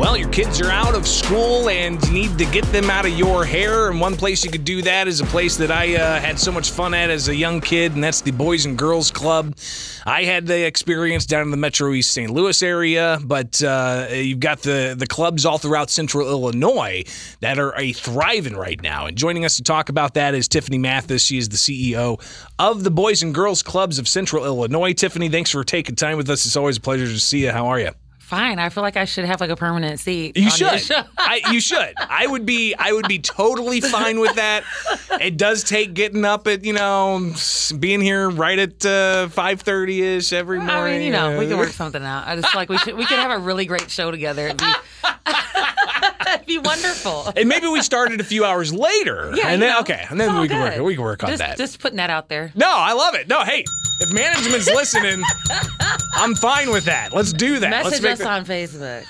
Well, your kids are out of school and you need to get them out of your hair. And one place you could do that is a place that I uh, had so much fun at as a young kid, and that's the Boys and Girls Club. I had the experience down in the Metro East St. Louis area, but uh, you've got the, the clubs all throughout central Illinois that are a thriving right now. And joining us to talk about that is Tiffany Mathis. She is the CEO of the Boys and Girls Clubs of Central Illinois. Tiffany, thanks for taking time with us. It's always a pleasure to see you. How are you? Fine. I feel like I should have like a permanent seat. You should. I, you should. I would be. I would be totally fine with that. It does take getting up at you know being here right at uh, five thirty ish every morning. I mean, you know, we can work something out. I just feel like we should. We could have a really great show together. Be, wonderful. And maybe we started a few hours later. Yeah, and then know, okay, and then we can work. We can work on just, that. Just putting that out there. no, I love it. No, hey, if management's listening, I'm fine with that. Let's do that. Let's Message us the- on Facebook.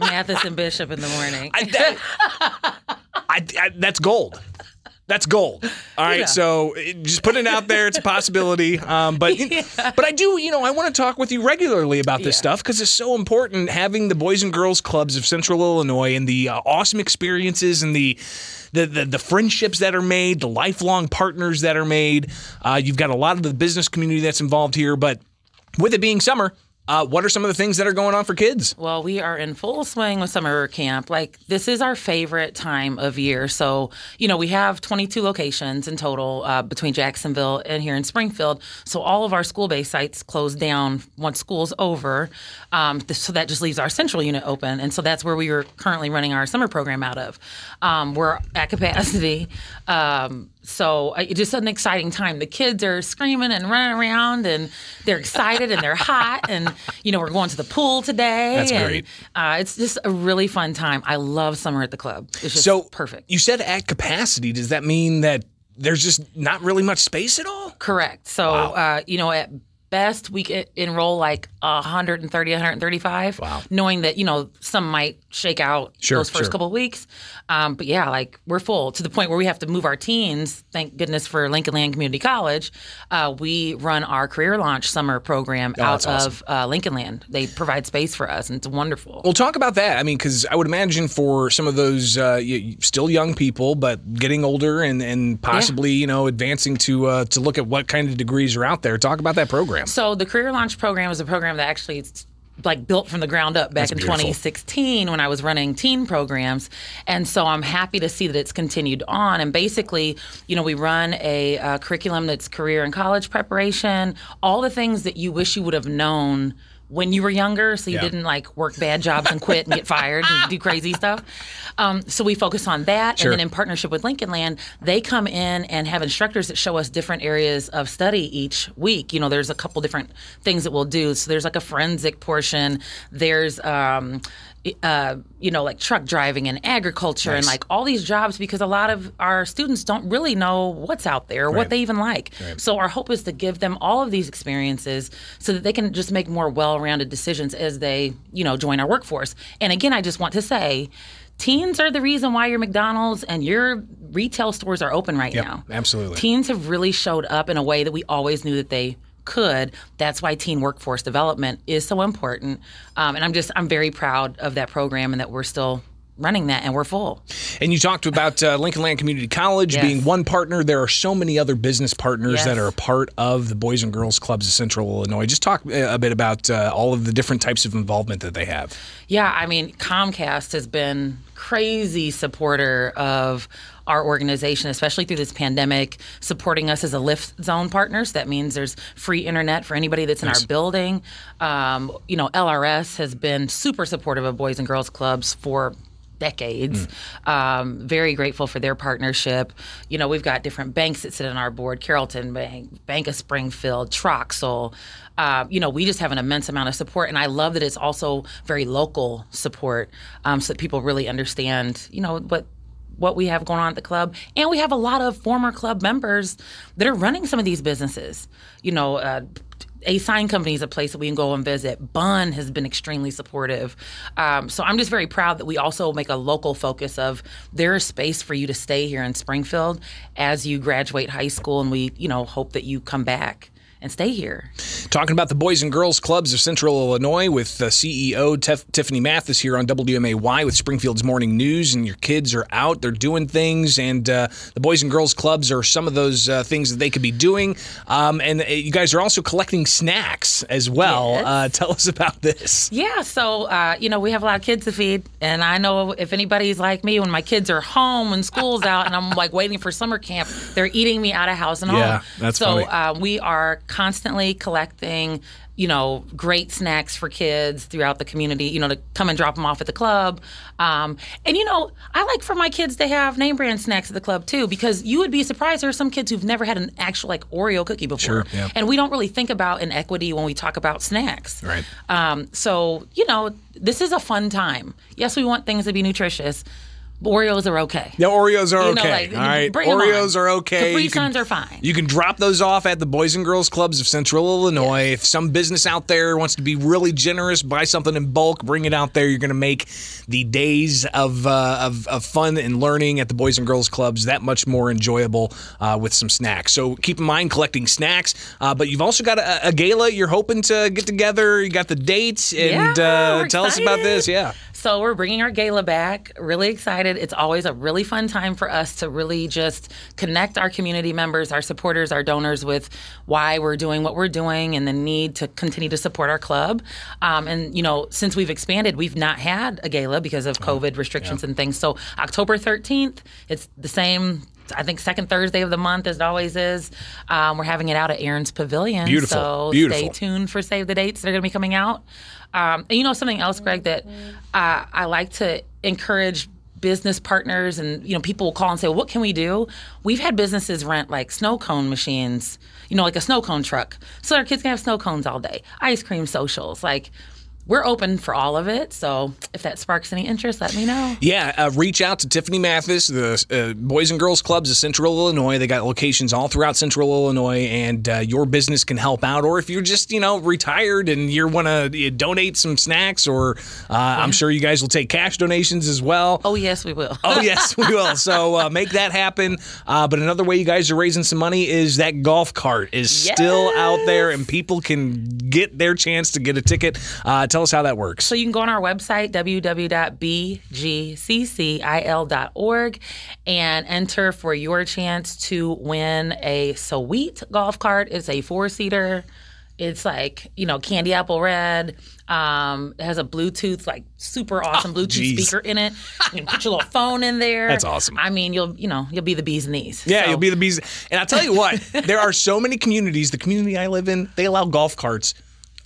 Mathis and Bishop in the morning. I, that, I, I- that's gold. That's gold. All right, Yeah. so just putting it out there, it's a possibility. Um, but but I do, you know, I want to talk with you regularly about this Yeah. stuff because it's so important having the Boys and Girls Clubs of Central Illinois and the uh, awesome experiences and the. The, the, the friendships that are made, the lifelong partners that are made. Uh, you've got a lot of the business community that's involved here. But with it being summer, uh, what are some of the things that are going on for kids? Well, we are in full swing with summer camp. Like, this is our favorite time of year. So, you know, we have 22 locations in total uh, between Jacksonville and here in Springfield. So, all of our school based sites close down once school's over. Um, so, that just leaves our central unit open. And so, that's where we are currently running our summer program out of. Um, we're at capacity. Um, so uh, it's just an exciting time. The kids are screaming and running around, and they're excited and they're hot. And you know, we're going to the pool today. That's and, great. Uh, it's just a really fun time. I love summer at the club. It's just So perfect. You said at capacity. Does that mean that there's just not really much space at all? Correct. So uh, you know, at best we could enroll like 130, 135. Wow. Knowing that you know some might shake out Sure, those first sure. couple of weeks. Um, but yeah, like we're full to the point where we have to move our teens. Thank goodness for Lincoln Land Community College. Uh, we run our career launch summer program Oh, out awesome. of uh, Lincoln Land. They provide space for us, and it's wonderful. Well, talk about that. I mean, because I would imagine for some of those uh, still young people, but getting older and, and possibly you know advancing to uh, to look at what kind of degrees are out there. Talk about that program. So the Career Launch program is a program that actually like built from the ground up back That's in beautiful. 2016 when I was running teen programs. And so I'm happy to see that it's continued on. And basically, you know, we run a uh, curriculum that's career and college preparation, all the things that you wish you would have known when you were younger, so you Yeah. didn't like work bad jobs and quit and get fired and do crazy stuff. Um, so we focus on that, Sure. and then in partnership with Lincoln Land, they come in and have instructors that show us different areas of study each week. You know, there's a couple different things that we'll do. So there's like a forensic portion. There's um, uh, you know, like truck driving and agriculture and like all these jobs because a lot of our students don't really know what's out there or Right. what they even like. So our hope is to give them all of these experiences so that they can just make more well-rounded decisions as they, you know, join our workforce. And again, I just want to say teens are the reason why your McDonald's and your retail stores are open right Yep, now. absolutely. Teens have really showed up in a way that we always knew that they could. That's why teen workforce development is so important. Um, and I'm just I'm very proud of that program and that we're still running that and we're full. And you talked about uh, Lincoln Land Community College Yes. being one partner. There are so many other business partners Yes. that are a part of the Boys and Girls Clubs of Central Illinois. Just talk uh, a bit about uh, all of the different types of involvement that they have. Yeah, I mean, Comcast has been crazy supporter of our organization, especially through this pandemic, supporting us as a lift zone partner. So that means there's free internet for anybody that's in our building. Um, you know, LRS has been super supportive of Boys and Girls Clubs for decades. Um, very grateful for their partnership. You know, we've got different banks that sit on our board: Carrollton Bank, Bank of Springfield, Troxel. Uh, you know, we just have an immense amount of support, and I love that it's also very local support, um, so that people really understand. You know what what we have going on at the club. And we have a lot of former club members that are running some of these businesses. You know, uh, a sign company is a place that we can go and visit. Bunn has been extremely supportive. Um, so I'm just very proud that we also make a local focus of there is space for you to stay here in Springfield as you graduate high school, and we, you know, hope that you come back and stay here. Talking about the Boys and Girls Clubs of Central Illinois with uh, CEO Tef- Tiffany Mathis here on WMAY with Springfield's Morning News. And your kids are out, they're doing things, and uh, the Boys and Girls Clubs are some of those uh, things that they could be doing. Um, and uh, you guys are also collecting snacks as well. Yes. Uh, tell us about this. Yeah, so uh, you know we have a lot of kids to feed, and I know if anybody's like me, when my kids are home and school's out, and I'm like waiting for summer camp, they're eating me out of house and Yeah, home. that's so. Uh, we are constantly collecting. You know, great snacks for kids throughout the community. You know, to come and drop them off at the club, um, and you know, I like for my kids to have name brand snacks at the club too, because you would be surprised there are some kids who've never had an actual like Oreo cookie before, Sure, yeah. and we don't really think about inequity when we talk about snacks. Right. Um, so, you know, this is a fun time. Yes, we want things to be nutritious. Oreos are okay. The Oreos are You know, okay. like, all right. Oreos are okay. Capri Suns are fine. You can drop those off at the Boys and Girls Clubs of Central Illinois. If some business out there wants to be really generous, buy something in bulk, bring it out there. You're going to make the days of, uh, of of fun and learning at the Boys and Girls Clubs that much more enjoyable uh, with some snacks. So keep in mind collecting snacks, uh, but you've also got a, a gala you're hoping to get together. You got the dates, and Yeah, uh, tell us about this. Yeah. So we're bringing our gala back. Really excited. It's always a really fun time for us to really just connect our community members, our supporters, our donors with why we're doing what we're doing and the need to continue to support our club. Um, and you know, since we've expanded, we've not had a gala because of COVID restrictions and things. So October 13th, it's the same. I think second Thursday of the month, as it always is. Um, we're having it out at Erin's Pavilion. Beautiful, So beautiful. stay tuned for save the dates. They're going to be coming out. Um, and you know something else, Greg, that uh, I like to encourage business partners and you know people will call and say, well, "What can we do?" We've had businesses rent like snow cone machines, you know, like a snow cone truck, so our kids can have snow cones all day. Ice cream socials, like we're open for all of it. So if that sparks any interest, let me know. Yeah, uh, reach out to Tiffany Mathis, the uh, Boys and Girls Clubs of Central Illinois. They got locations all throughout Central Illinois, and uh, your business can help out. Or if you're just, you know, retired and you want to donate some snacks, or uh, I'm sure you guys will take cash donations as well. Oh yes, we will. Oh yes, we will. So uh, make that happen. Uh, but another way you guys are raising some money is that golf cart is still out there, and people can get their chance to get a ticket. Uh, tell us how that works. So you can go on our website, www.bgccil.org, and enter for your chance to win a sweet golf cart. It's a four seater. It's like, you know, candy apple red. Um, it has a Bluetooth, like super awesome Bluetooth geez. speaker in it. You can put your little phone in there. That's awesome. I mean, you'll, you know, you'll be the bee's knees. Yeah, So- you'll be the bees. And I'll tell you what, there are so many communities. The community I live in, they allow golf carts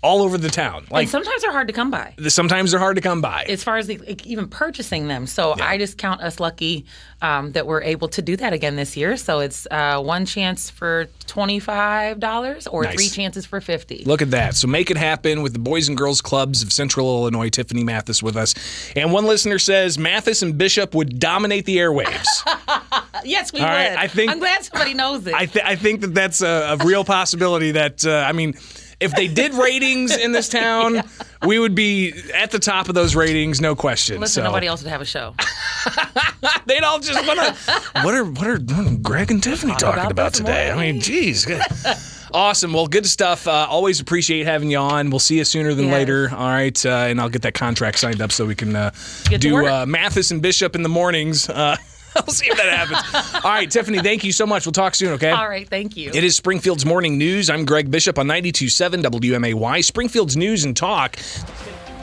all over the town. Like and sometimes they're hard to come by. sometimes they're hard to come by. as far as the, like, even purchasing them. So I just count us lucky um, that we're able to do that again this year. So it's uh, one chance for twenty five dollars or Nice. three chances for fifty. Look at that. So make it happen with the Boys and Girls Clubs of Central Illinois. Tiffany Mathis with us. And one listener says Mathis and Bishop would dominate the airwaves. Yes, we All would. right, I think- I'm glad somebody knows it. I, th- I think that that's a, a real possibility that, uh, I mean, if they did ratings in this town, we would be at the top of those ratings, no question. Listen, so. nobody else would have a show. They'd all just want to. what are what are Greg and Tiffany talking about about today? I mean, morning. geez. Awesome. Well, good stuff. Uh, always appreciate having you on. We'll see you sooner than Yes. later. All right, uh, and I'll get that contract signed up so we can uh, do uh, Mathis and Bishop in the mornings. I'll see if that happens. All right, Tiffany. Thank you so much. We'll talk soon. Okay. All right, thank you. It is Springfield's Morning News. I'm Greg Bishop on 92.7 WMAY. Springfield's News and Talk.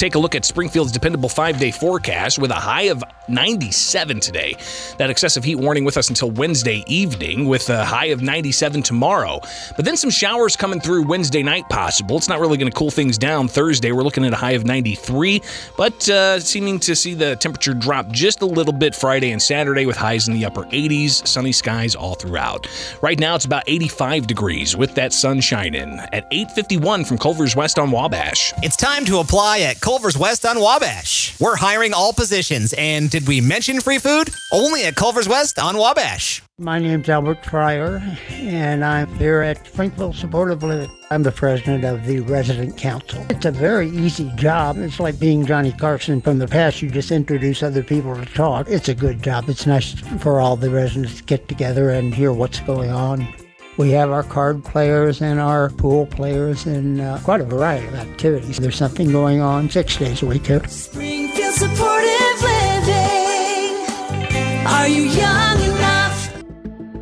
Take a look at Springfield's dependable five day forecast with a high of 97 today. That excessive heat warning with us until Wednesday evening with a high of 97 tomorrow. But then some showers coming through Wednesday night possible. It's not really going to cool things down Thursday. We're looking at a high of 93, but uh, seeming to see the temperature drop just a little bit Friday and Saturday with highs in the upper 80s, sunny skies all throughout. Right now it's about 85 degrees with that sun shining at 851 from Culver's West on Wabash. It's time to apply at Culver's West on Wabash. We're hiring all positions, and did we mention free food? Only at Culver's West on Wabash. My name's Albert Fryer, and I'm here at Springfield Supportive Living. I'm the president of the resident council. It's a very easy job. It's like being Johnny Carson from the past. You just introduce other people to talk. It's a good job. It's nice for all the residents to get together and hear what's going on. We have our card players and our pool players and uh, quite a variety of activities. There's something going on six days a week here. Springfield Supportive Living. Are you young?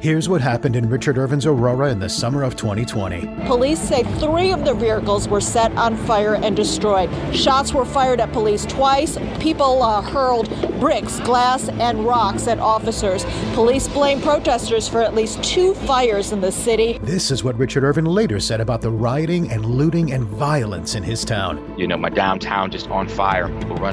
Here's what happened in Richard Irvin's Aurora in the summer of 2020. Police say three of the vehicles were set on fire and destroyed. Shots were fired at police twice. People uh, hurled bricks, glass, and rocks at officers. Police blame protesters for at least two fires in the city. This is what Richard Irvin later said about the rioting and looting and violence in his town. You know, my downtown just on fire, people running